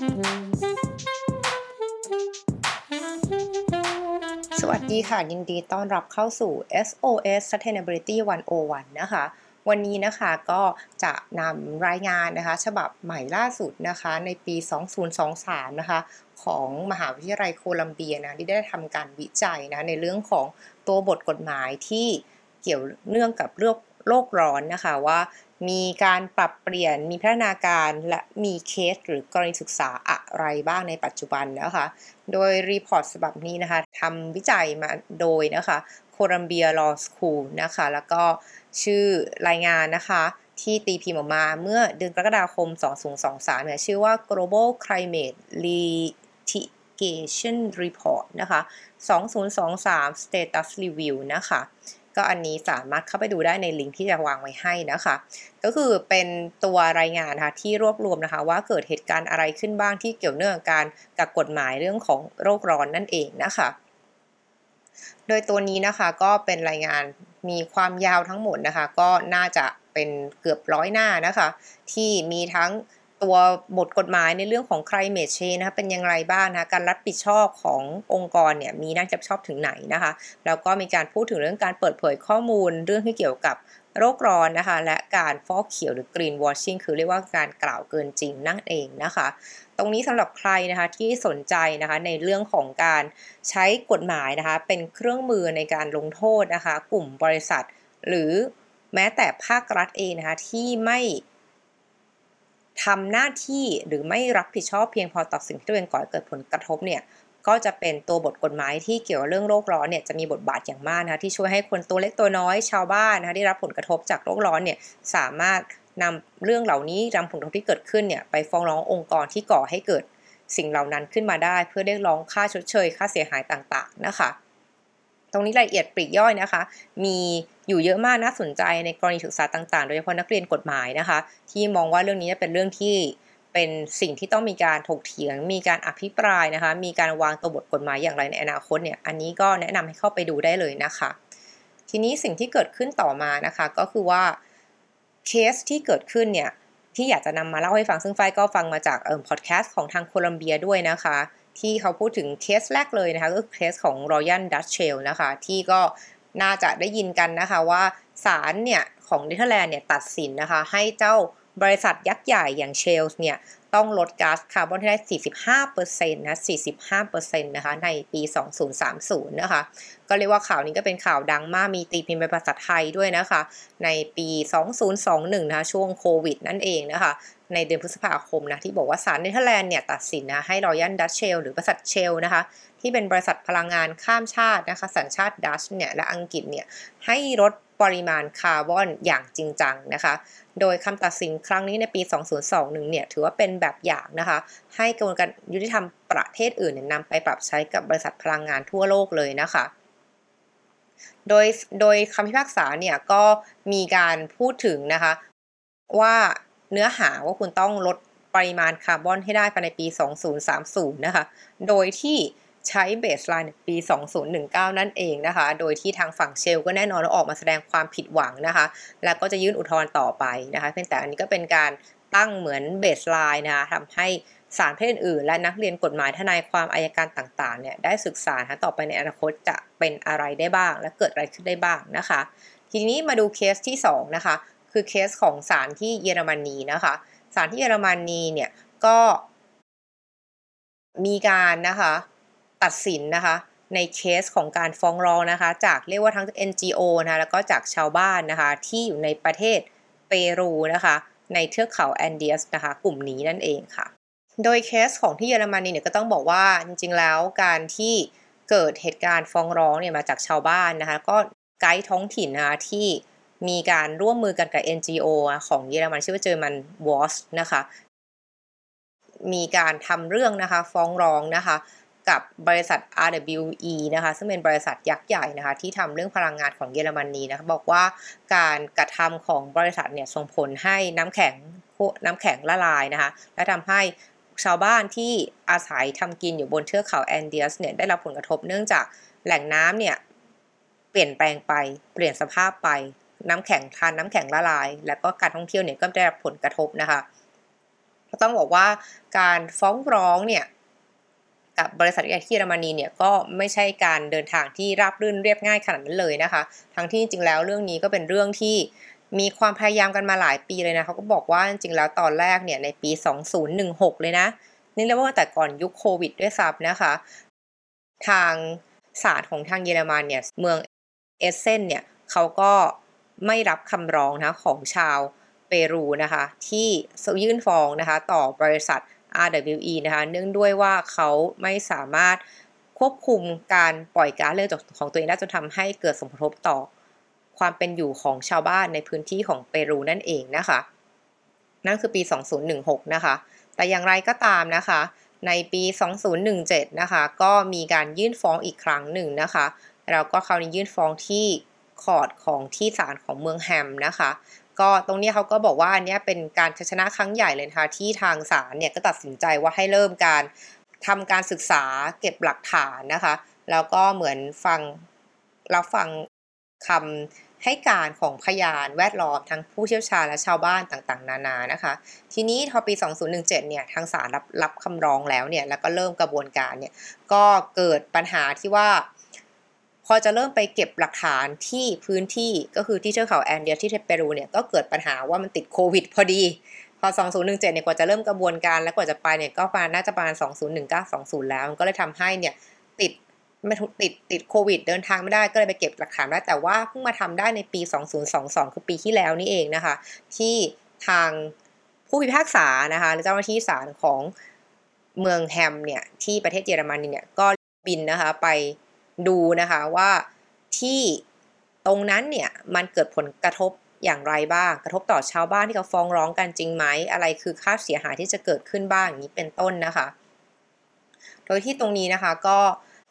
สวัสดีค่ะ ยินดีต้อนรับเข้าสู่ SOS Sustainability 101 นะคะ วันนี้นะคะก็จะนำรายงานนะคะฉบับใหม่ล่าสุดนะคะในปี 2023 นะคะของมหาวิทยาลัยโคลัมเบียนะที่ได้ทำการวิจัยนะในเรื่องของตัวบทกฎหมายที่เกี่ยวเนื่องกับเรื่องโลกร้อนนะคะว่า มีการปรับเปลี่ยนมีพัฒนาการและมีเคสหรือกรณีศึกษาอะไรบ้างในปัจจุบันนะคะ โดย report ฉบับนี้นะคะทำวิจัยมาโดยนะคะ Columbia Law School นะคะ แล้วก็ชื่อรายงานนะคะที่ตีพิมพ์ออกมาเมื่อเดือนกรกฎาคม 2023 เนี่ยชื่อว่า Global Climate Litigation Report นะคะ 2023 Status Review นะคะ ก็อันนี้สามารถเข้าไปดูได้ในลิงก์ที่จะวางไว้ให้นะคะ ก็คือเป็นตัวรายงานนะคะที่รวบรวมนะคะ ว่าเกิดเหตุการณ์อะไรขึ้นบ้างที่เกี่ยวเนื่องกับการกับกฎหมายเรื่องของโรคร้อนนั่นเองนะคะ โดยตัวนี้นะคะก็เป็นรายงานมีความยาวทั้งหมดนะคะ ก็น่าจะเป็นเกือบร้อยหน้านะคะ ที่มีทั้ง ตัวบทกฎหมายในเรื่องของ climate change นะคะเป็นยังไงบ้างนะการรับผิดชอบขององค์กรเนี่ยมีนักรับผิดชอบถึงไหนนะคะแล้วก็มีการพูดถึงเรื่องการเปิดเผยข้อมูลเรื่องที่เกี่ยวกับโรคร้อนนะคะ และการฟอกเขียวหรือ green washing คือเรียกว่าการกล่าวเกินจริงนั่นเองนะคะ ตรงนี้สำหรับใครนะคะที่สนใจนะคะในเรื่องของการใช้กฎหมายนะคะ เป็นเครื่องมือในการลงโทษนะคะ กลุ่มบริษัท หรือแม้แต่ภาครัฐเองนะคะที่ไม่ ทำหน้าที่หรือไม่รับผิดชอบเพียงพอต่อสิ่งที่ตัวเองก่อเกิดผลกระทบเนี่ยก็จะเป็นตัวบทกฎหมายที่เกี่ยวกับเรื่องโลกร้อนเนี่ยจะมีบทบาทอย่างมากนะที่ช่วยให้คนตัวเล็กตัวน้อยชาวบ้านนะคะที่รับผลกระทบจากโลกร้อนเนี่ยสามารถนำเรื่องเหล่านี้นำผลกระทบที่เกิดขึ้นเนี่ยไปฟ้องร้ององค์กรที่ก่อให้เกิดสิ่งเหล่านั้นขึ้นมาได้ เพื่อเรียกร้องค่าชดเชย ค่าเสียหายต่างๆนะคะ ตรงนี้รายละเอียดปลีกย่อยนะคะ มีอยู่เยอะมากน่าสนใจในกรณีศึกษาต่างๆ โดยเฉพาะนักเรียนกฎหมายนะคะ ที่มองว่าเรื่องนี้เป็นเรื่องที่เป็นสิ่งที่ต้องมีการถกเถียง มีการอภิปรายนะคะ มีการวางตัวบทกฎหมายอย่างไรในอนาคตเนี่ย อันนี้ก็แนะนำให้เข้าไปดูได้เลยนะคะ ทีนี้สิ่งที่เกิดขึ้นต่อมานะคะ ก็คือว่าเคสที่เกิดขึ้นเนี่ยที่อยากจะนำมาเล่าให้ฟังซึ่งไฟก็ฟังมาจากเอ่อพอดแคสต์ของทางโคลัมเบียด้วยนะคะ ที่เขาพูดถึงเคสแรกเลยนะคะ ก็คือเคสของ Royal Dutch Shell นะคะ ที่ก็น่าจะได้ยินกันนะคะว่าศาลเนี่ยของเนเธอร์แลนด์เนี่ยตัดสินนะคะ ให้เจ้าบริษัทยักษ์ใหญ่อย่างเชลล์เนี่ย ต้องลดก๊าซคาร์บอนที่ได้ 45%นะ 45%นะคะในปี 2030 นะคะ ก็เรียกว่าข่าวนี้ก็เป็นข่าวดังมาก มีตีพิมพ์เป็นภาษาไทยด้วยนะคะ ในปี 2021 นะคะ ช่วงโควิดนั่นเองนะคะ ในเดือนพฤษภาคมนะ ที่บอกว่าศาลเนเธอร์แลนด์เนี่ยตัดสินนะให้ Royal Dutch Shell หรือบริษัทเชลล์นะคะที่เป็นบริษัทพลังงานข้ามชาตินะคะสัญชาติดัตช์เนี่ยและอังกฤษเนี่ยให้ลด ปริมาณคาร์บอนอย่างจริงจังนะคะ โดยคำตัดสินครั้งนี้ในปี 2021 เนี่ยถือว่าเป็นแบบอย่างนะคะ ให้กระบวนการยุติธรรมประเทศอื่นนำไปปรับใช้กับบริษัทพลังงานทั่วโลกเลยนะคะโดยโดยคำพิพากษาเนี่ยก็มีการพูดถึงนะคะ ว่าเนื้อหาว่าคุณต้องลดปริมาณคาร์บอนให้ได้ภายในปี 2030 นะคะ โดยที่ ใช้ baseline ปี 2019 นั่นเองนะคะ โดยที่ทางฝั่งเชลล์ก็แน่นอนออกมาแสดงความผิดหวังนะคะ แล้วก็จะยื่นอุทธรณ์ต่อไปนะคะ เพียงแต่อันนี้ก็เป็นการตั้งเหมือน baseline นะคะทำให้ศาลเคสอื่นและนักเรียนกฎหมายทนายความอัยการต่างๆเนี่ยได้ศึกษาต่อไปในอนาคตจะเป็นอะไรได้บ้าง และเกิดอะไรขึ้นได้บ้างนะคะ ทีนี้มาดูเคสที่2นะคะคือเคสของศาลที่เยอรมนีนะคะศาลที่เยอรมนีเนี่ยก็มีการนะคะ ตัดสินนะคะ ในเคสของการฟ้องร้องนะคะ จากเรียกว่าทั้ง NGO นะะแล้วก็จากชาวบ้านนะคะ ที่อยู่ในประเทศเปรูนะคะ ในเทือกเขาแอนเดียสนะคะ กลุ่มนี้นั่นเองค่ะ โดยเคสของที่เยอรมนีเนี่ยก็ต้องบอกว่าจริงๆแล้วการที่เกิดเหตุการณ์ฟ้องร้องเนี่ยมาจากชาวบ้านนะคะ ก็ไกด์ท้องถิ่นนะคะที่มีการร่วมมือกันกับ NGO ของเยอรมันชื่อว่าเจอมันวอสนะคะ มีการทำเรื่องนะคะฟ้องร้องนะคะ กับบริษัท RWE นะคะซึ่งเป็นบริษัทยักษ์ใหญ่นะคะที่ทำเรื่องพลังงานของเยอรมนีนะคะบอกว่าการกระทำของบริษัทเนี่ยส่งผลให้น้ำแข็งน้ำแข็งละลายนะคะและทำให้ชาวบ้านที่อาศัยทำกินอยู่บนเทือกเขาแอนเดียสเนี่ยได้รับผลกระทบเนื่องจากแหล่งน้ำเนี่ยเปลี่ยนแปลงไปเปลี่ยนสภาพไปน้ำแข็งทานน้ำแข็งละลาย แล้วก็การท่องเที่ยวเนี่ยก็ได้รับผลกระทบนะคะต้องบอกว่าการฟ้องร้องเนี่ย กับบริษัทใหญ่ที่เยอรมนีเนี่ยก็ไม่ใช่การเดินทางที่ราบรื่นเรียบง่ายขนาดนั้นเลยนะคะ ทั้งที่จริงแล้วเรื่องนี้ก็เป็นเรื่องที่มีความพยายามกันมาหลายปีเลยนะเขาก็บอกว่าจริงแล้วตอนแรกเนี่ยในปี 2016 เลยนะ นี่เรียกว่าแต่ก่อนยุคโควิดด้วยซ้ำนะคะ ทางศาลของทางเยอรมันเนี่ยเมืองเอเซนเนี่ยเขาก็ไม่รับคำร้องนะของชาวเปรูนะคะ ที่ยื่นฟ้องนะคะ ต่อบริษัท RWE นะคะเนื่องด้วยว่าเขาไม่สามารถควบคุมการปล่อยก๊าซเรือนของตัวเองได้จนทำให้เกิดสมผลกระทบต่อความเป็นอยู่ของชาวบ้านในพื้นที่ของเปรูนั่นเองนะคะ นั่นคือปี 2016 นะคะ แต่อย่างไรก็ตามนะคะ ในปี 2017 นะคะ ก็มีการยื่นฟ้องอีกครั้งหนึ่งนะคะ แล้วก็คราวนี้ยื่นฟ้องที่คอร์ดของที่ศาลของเมืองแฮมนะคะ ก็ตรงนี้เขาก็บอกว่าอันนี้เป็นการชนะครั้งใหญ่เลยนะคะที่ทางศาลเนี่ยก็ตัดสินใจว่าให้เริ่มการทำการศึกษาเก็บหลักฐานนะคะ แล้วก็เหมือนฟังรับฟังคำให้การของพยานแวดล้อมทั้งผู้เชี่ยวชาญและชาวบ้านต่างๆ นานานะคะ ทีนี้พอปี 2017 เนี่ยทางศาลรับรับคำร้องแล้วเนี่ยแล้วก็เริ่มกระบวนการเนี่ยก็เกิดปัญหาที่ว่า อจะเริ่มไปเก็บหลักฐานที่พื้นที่ก็คือที่เทือกเขาแอนเดียที่เปรูเนี่ยก็เกิดปัญหาว่ามันติดโควิดพอดี พอ 2017 เนี่ยกว่าจะเริ่มกระบวนการและกว่าจะไปเนี่ยก็ประมาณน่าจะประมาณ 2019 20 แล้ว มันก็เลยทำให้เนี่ยติดไม่ติดติดโควิด เดินทางไม่ได้ก็เลยไปเก็บหลักฐานได้แต่ว่าเพิ่งมาทำได้ในปี 2022 คือปีที่แล้วนี่เองนะคะ ที่ทางผู้พิพากษานะคะเจ้าหน้าที่ศาลของเมืองแฮมเนี่ยที่ประเทศเยอรมนีเนี่ยก็บินนะคะไป ดูนะคะว่าที่ตรงนั้นเนี่ยมันเกิดผลกระทบอย่างไรบ้าง กระทบต่อชาวบ้านที่เขาฟ้องร้องกันจริงไหม อะไรคือค่าเสียหายที่จะเกิดขึ้นบ้างอย่างนี้เป็นต้นนะคะ โดยที่ตรงนี้นะคะก็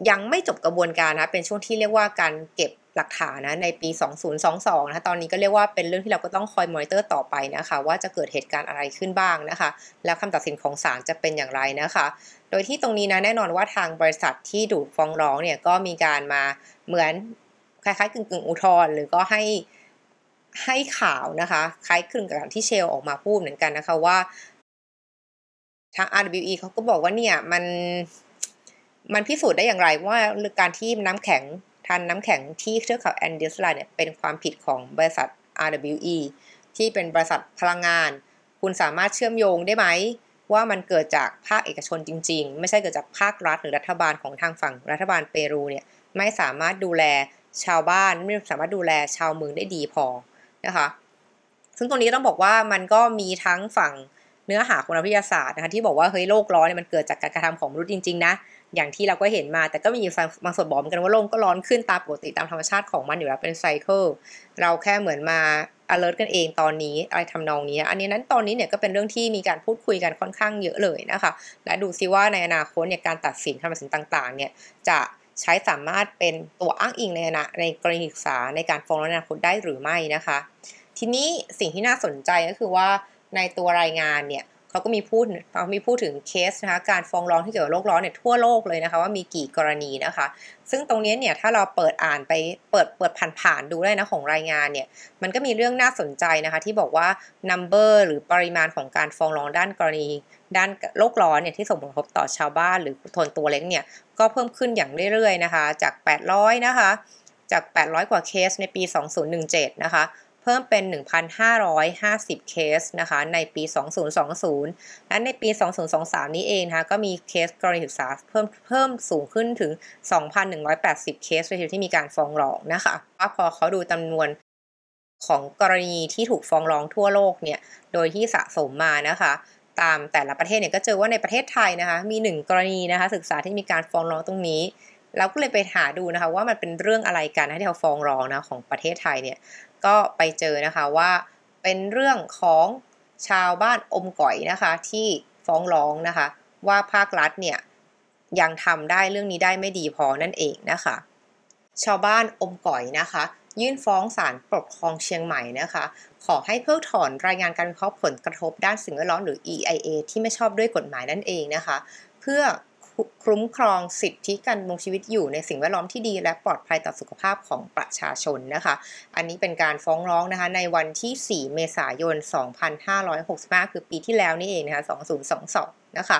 ยังไม่จบกระบวนการนะเป็นช่วงที่เรียกว่าการเก็บ หลักฐานนะในปี 2022นะคะตอนนี้ก็เรียกว่าเป็นเรื่องที่เราก็ต้องคอยมอนิเตอร์ต่อไปนะคะ ว่าจะเกิดเหตุการณ์อะไรขึ้นบ้างนะคะ แล้วคำตัดสินของศาลจะเป็นอย่างไรนะคะ โดยที่ตรงนี้นะแน่นอนว่าทางบริษัทที่ดูฟ้องร้องเนี่ยก็มีการมาเหมือนคล้ายๆกึ่งๆอุทธรณ์หรือก็ให้ให้ข่าวนะคะคล้ายคลึงกับที่เชลออกมาพูดเหมือนกันนะคะว่าทาง RWE เขาก็บอกว่าเนี่ยมันมันพิสูจน์ได้อย่างไรว่าการที่น้ำแข็ง ทันน้ำแข็งที่เทือกเขาแอนเดีสไลเนี่ยเป็นความผิดของบริษัท RWE ที่เป็นบริษัทพลังงาน คุณสามารถเชื่อมโยงได้ไหม ว่ามันเกิดจากภาคเอกชนจริง ๆ ไม่ใช่เกิดจากภาครัฐหรือรัฐบาลของทางฝั่งรัฐบาลเปรูเนี่ยไม่สามารถดูแลชาวบ้านไม่สามารถดูแลชาวเมืองได้ดีพอนะคะซึ่งตรงนี้ต้องบอกว่ามันก็มีทั้งฝั่งเนื้อหาของนักวิทยาศาสตร์นะคะที่บอกว่าเฮ้ยโลกร้อนเนี่ยมันเกิดจากการกระทำของมนุษย์จริงๆนะ อย่างที่เราก็เห็นมาแต่ก็มีบางส่วนบอกเหมือนกันว่าโลกก็ร้อนขึ้นตามปกติตามธรรมชาติของมันอยู่แล้วเป็นไซเคิลเราแค่เหมือนมา alert กันเองตอนนี้อะไรทำนองนี้ อันนี้นั้นตอนนี้เนี่ยก็เป็นเรื่องที่มีการพูดคุยกันค่อนข้างเยอะเลยนะคะ และดูซิว่าในอนาคตเนี่ยการตัดสินคำตัดสินต่างๆ เนี่ยจะใช้สามารถเป็นตัวอ้างอิงในในกรณีศึกษาในการฟ้องร้องอนาคตได้หรือไม่นะคะ ทีนี้สิ่งที่น่าสนใจก็คือว่าในตัวรายงานเนี่ย เขาก็มีพูดเขามีพูดถึงเคสนะคะการฟ้องร้องที่เกี่ยวกับโลกร้อนเนี่ยทั่วโลกเลยนะคะว่ามีกี่กรณีนะคะ ซึ่งตรงนี้เนี่ยถ้าเราเปิดอ่านไปเปิดเปิดผ่านๆดูได้นะของรายงานเนี่ยมันก็มีเรื่องน่าสนใจนะคะที่บอกว่า number หรือปริมาณของการฟ้องร้องด้านกรณี ด้านโลกร้อนเนี่ยที่ส่งผลกระทบต่อชาวบ้านหรือทนตัวเล็กเนี่ยก็เพิ่มขึ้นอย่างเรื่อยๆนะคะจาก 800 นะคะจาก 800 กว่าเคสในปี 2017 นะคะ เพิ่มเป็น 1,550 เคสนะคะในปี 2020 และในปี 2023 นี้เองนะคะก็มีเคสกรณีศึกษาเพิ่มเพิ่มสูงขึ้นถึง 2,180 เคสเลยที่มีการฟ้องร้องนะคะว่าพอเขาดูจำนวนของกรณีที่ถูกฟ้องร้องทั่วโลกเนี่ยโดยที่สะสมมานะคะตามแต่ละประเทศเนี่ยก็เจอว่าในประเทศไทยนะคะมีหนึ่งกรณีนะคะศึกษาที่มีการฟ้องร้องตรงนี้เราก็เลยไปหาดูนะคะว่ามันเป็นเรื่องอะไรกันที่เขาฟ้องร้องนะของประเทศไทยเนี่ย ก็ไปเจอนะคะว่าเป็นเรื่องของชาวบ้านอมก่อยนะคะที่ฟ้องร้องนะคะ ว่าภาครัฐเนี่ยยังทำได้เรื่องนี้ได้ไม่ดีพอนั่นเองนะคะ ชาวบ้านอมก่อยนะคะ ยื่นฟ้องศาลปกครองเชียงใหม่นะคะ ขอให้เพิกถอนรายงานการวิเคราะห์ผลกระทบด้านสิ่งแวดล้อมหรือ EIA ที่ไม่ชอบด้วยกฎหมายนั่นเองนะคะ เพื่อ คุ้มครองสิทธิการดำรงชีวิตอยู่ในสิ่งแวดล้อมที่ดี และปลอดภัยต่อสุขภาพของประชาชนนะคะ อันนี้เป็นการฟ้องร้องนะคะในวันที่ 4 เมษายน 2565 คือปีที่แล้วนี่เองนะคะ 2022 นะคะ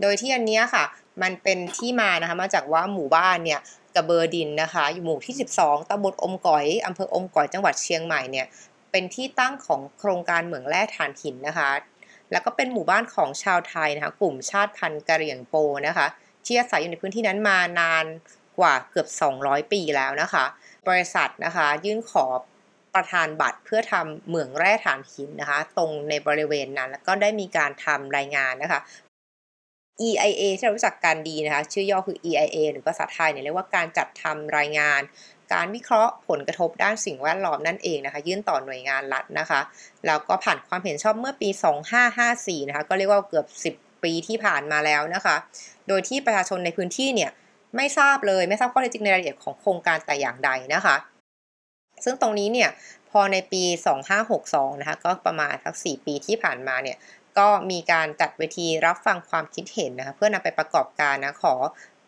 โดยที่อันนี้ค่ะ มันเป็นที่มานะคะมาจากว่าหมู่บ้านเนี่ยกระเบอร์ดินนะคะ อยู่หมู่ที่ 12ตำบลอมก๋อยอำเภออมก๋อยจังหวัดเชียงใหม่เนี่ยเป็นที่ตั้งของโครงการเหมืองแร่ถ่านหินนะคะ แล้วก็เป็นหมู่บ้านของชาวไทยนะคะกลุ่มชาติพันธุ์กะเหรี่ยงโปนะคะที่อาศัยอยู่ในพื้นที่นั้นมานานกว่าเกือบ 200 ปีแล้วนะคะ บริษัทนะคะยื่นขอประธานบัตรเพื่อทำเหมืองแร่ถ่านหินนะคะ ตรงในบริเวณนั้น แล้วก็ได้มีการทำรายงานนะคะ EIA ที่เรารู้จักกันดีนะคะ ชื่อย่อคือ EIA หรือภาษาไทยเนี่ยเรียกว่าการจัดทำรายงาน การวิเคราะห์ผลกระทบด้านสิ่งแวดล้อมนั่นเองนะคะ ยื่นต่อหน่วยงานรัฐนะคะ แล้วก็ผ่านความเห็นชอบเมื่อปี 2554 นะคะ ก็เรียกว่าเกือบ 10 ปีที่ผ่านมาแล้วนะคะ โดยที่ประชาชนในพื้นที่เนี่ยไม่ทราบเลยไม่ทราบข้อเท็จจริงในรายละเอียดของโครงการแต่อย่างใดนะคะ ซึ่งตรงนี้เนี่ยพอในปี 2562 นะคะ ก็ประมาณสัก 4 ปีที่ผ่านมาเนี่ย ก็มีการจัดเวทีรับฟังความคิดเห็นนะคะเพื่อนำไปประกอบการนะขอ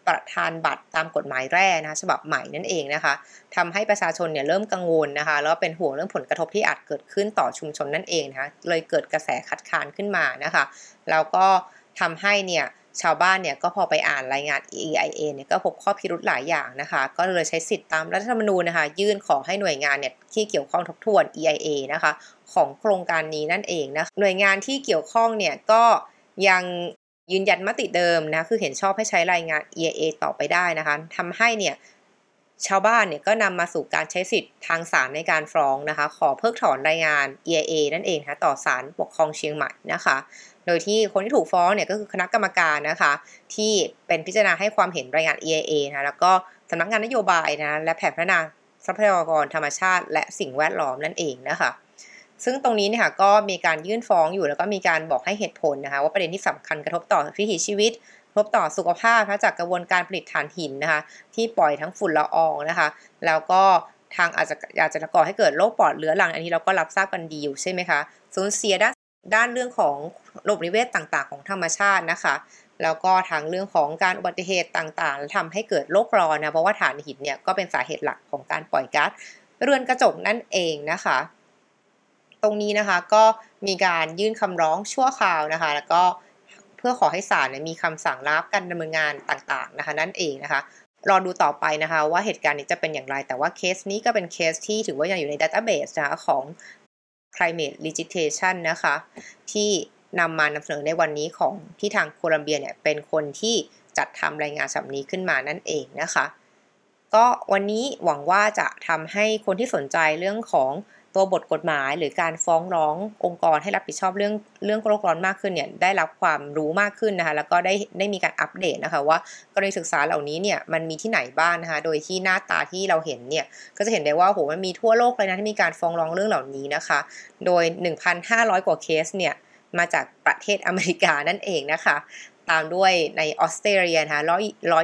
ประธานบัตรตามกฎหมายแร่นะฉบับใหม่นั่นเองนะคะทำให้ประชาชนเนี่ยเริ่มกังวลนะคะ แล้วเป็นห่วงเรื่องผลกระทบที่อาจเกิดขึ้นต่อชุมชนนั่นเองนะคะเลยเกิดกระแสคัดค้านขึ้นมานะคะ แล้วก็ทำให้เนี่ย ชาวบ้านเนี่ยก็พอไปอ่านรายงาน EIA เนี่ยก็พบข้อพิรุธหลายอย่างนะคะ ก็เลยใช้สิทธิ์ตามรัฐธรรมนูญนะคะ ยื่นขอให้หน่วยงานเนี่ยที่เกี่ยวข้องทบทวน EIA นะคะของโครงการนี้นั่นเองนะหน่วยงานที่เกี่ยวข้องเนี่ยก็ยังยืนยันมติเดิมนะคือเห็นชอบให้ใช้รายงาน EIA ต่อไปได้นะคะทำให้เนี่ยชาวบ้านเนี่ยก็นำมาสู่การใช้สิทธิ์ทางศาลในการฟ้องนะคะ ขอเพิกถอนรายงาน EIA นั่นเองนะะต่อศาลปกครองเชียงใหม่นะคะ โดยที่คนที่ถูกฟ้องเนี่ยก็คือคณะกรรมการนะคะ ที่เป็นพิจารณาให้ความเห็นรายงาน EIA นะแล้วก็สำนักงานนโยบายนะและแผนพัฒนาทรัพยากรธรรมชาติ และสิ่งแวดล้อมนั่นเองนะคะซึ่งตรงนี้เนี่ยค่ะก็มีการยื่นฟ้องอยู่แล้วก็มีการบอกให้เหตุผลนะคะ ว่าประเด็นที่สำคัญกระทบต่อวิถีชีวิตกระทบต่อสุขภาพจากกระบวนการผลิตถ่านหินนะคะ ที่ปล่อยทั้งฝุ่นละอองนะคะ แล้วก็ทางอาจจะอาจจะก่อให้เกิดโรคปอดเรื้อรัง อันนี้เราก็รับทราบกันดีอยู่ใช่ไหมคะสูญเสียด้าน ด้านเรื่องของระบบนิเวศต่างๆ ของธรรมชาตินะคะ แล้วก็ทางเรื่องของการอุบัติเหตุต่างๆทำให้เกิดโลกร้อนนะ เพราะว่าถ่านหินเนี่ยก็เป็นสาเหตุหลักของการปล่อยก๊าซเรือนกระจกนั่นเองนะคะ ตรงนี้นะคะก็มีการยื่นคำร้องชั่วคราวนะคะ แล้วก็เพื่อขอให้ศาลมีคำสั่งรับการดำเนินงานต่างๆนะคะ นั่นเองนะคะรอดูต่อไปนะคะว่าเหตุการณ์นี้จะเป็นอย่างไร แต่ว่าเคสนี้ก็เป็นเคสที่ถือว่ายังอยู่ในดัตต้าเบสนะคะของ climate legislation นะคะ ที่นำมานำเสนอในวันนี้ของที่ทางโคลัมเบียเนี่ยเป็นคนที่จัดทำรายงานฉบับนี้ขึ้นมานั่นเองนะคะ ก็วันนี้หวังว่าจะทำให้คนที่สนใจเรื่องของ ตัวบทกฎหมายหรือการฟ้องร้ององค์กรให้รับผิดชอบเรื่องเรื่องโลกร้อนมากขึ้นเนี่ยได้รับความรู้มากขึ้นนะคะแล้วก็ได้ได้มีการอัปเดตนะคะว่ากรณีศึกษาเหล่านี้เนี่ยมันมีที่ไหนบ้างนะคะโดยที่หน้าตาที่เราเห็นเนี่ยก็จะเห็นได้ว่าโหมันมีทั่วโลกเลยนะที่มีการฟ้องร้องเรื่องเหล่านี้นะคะ โดย 1,500 กว่าเคสเนี่ยมาจากประเทศอเมริกานั่นเองนะคะ ตามด้วยในออสเตรเลียนะคะ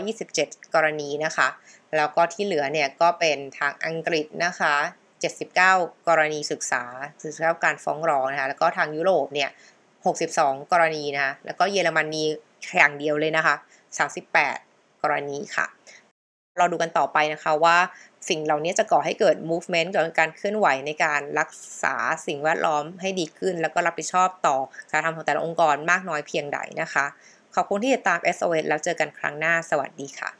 127 กรณีนะคะ แล้วก็ที่เหลือเนี่ยก็เป็นทางอังกฤษนะคะ 79 กรณีศึกษาศึกษาการฟ้องร้องนะคะแล้วก็ทางยุโรปเนี่ย 62 กรณีนะคะแล้วก็เยอรมนีอย่างเดียวเลยนะคะ 38 กรณีค่ะ เราดูกันต่อไปนะคะว่าสิ่งเหล่านี้จะก่อให้เกิด movement เกิดการเคลื่อนไหวในการรักษาสิ่งแวดล้อมให้ดีขึ้น แล้วก็รับผิดชอบต่อการทำของแต่ละองค์กรมากน้อยเพียงใดนะคะ ขอบคุณที่ติดตาม SOS แล้วเจอกันครั้งหน้า สวัสดีค่ะ